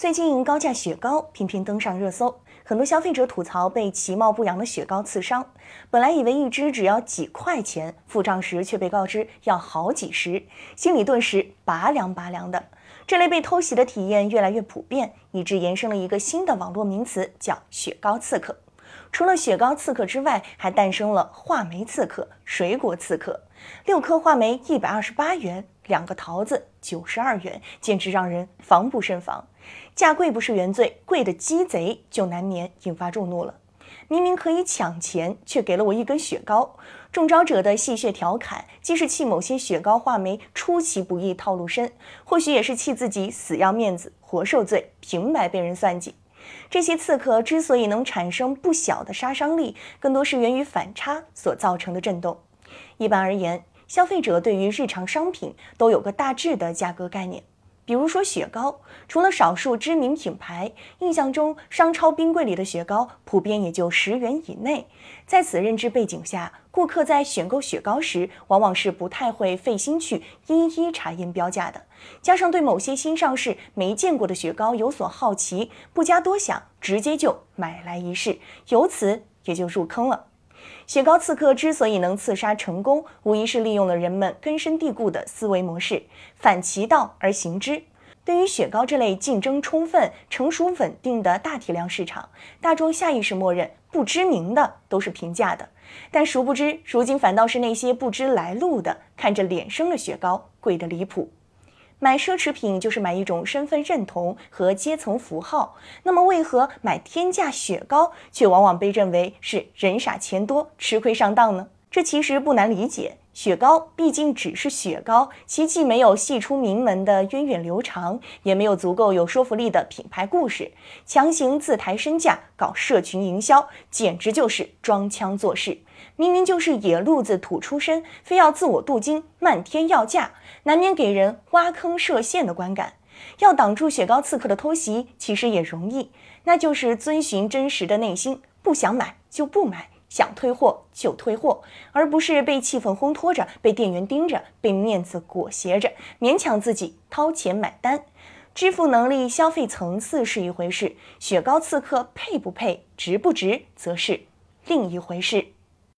最近高价雪糕频频登上热搜，很多消费者吐槽被其貌不扬的雪糕刺伤。本来以为一只只要几块钱，付账时却被告知要好几十，心里顿时拔凉拔凉的。这类被偷袭的体验越来越普遍，以致延伸了一个新的网络名词，叫“雪糕刺客”。除了雪糕刺客之外，还诞生了话梅刺客、水果刺客。六颗话梅一百二十八元，两个桃子九十二元，简直让人防不胜防。价贵不是原罪，贵的鸡贼就难免引发众怒了。明明可以抢钱，却给了我一根雪糕。中招者的戏谑调侃，既是气某些雪糕话梅出其不意套路深，或许也是气自己死要面子活受罪，平白被人算计。这些刺客之所以能产生不小的杀伤力，更多是源于反差所造成的震动。一般而言，消费者对于日常商品都有个大致的价格概念。比如说雪糕，除了少数知名品牌，印象中商超冰柜里的雪糕普遍也就十元以内。在此认知背景下，顾客在选购雪糕时，往往是不太会费心去一一查验标价的。加上对某些新上市没见过的雪糕有所好奇，不加多想，直接就买来一试，由此也就入坑了。雪糕刺客之所以能刺杀成功，无疑是利用了人们根深蒂固的思维模式，反其道而行之。对于雪糕这类竞争充分、成熟稳定的大体量市场，大众下意识默认不知名的都是平价的。但殊不知，如今反倒是那些不知来路的，看着脸生的雪糕贵得离谱。买奢侈品就是买一种身份认同和阶层符号，那么为何买天价雪糕却往往被认为是人傻钱多、吃亏上当呢？这其实不难理解，雪糕毕竟只是雪糕，其既没有系出名门的源远流长，也没有足够有说服力的品牌故事，强行自抬身价搞社群营销，简直就是装腔作势。明明就是野路子土出身，非要自我镀金，漫天要价，难免给人挖坑设陷的观感。要挡住雪糕刺客的偷袭，其实也容易，那就是遵循真实的内心，不想买就不买，想退货就退货，而不是被气氛烘托着，被店员盯着，被面子裹挟着，勉强自己掏钱买单。支付能力、消费层次是一回事，雪糕刺客配不配、值不值，则是另一回事。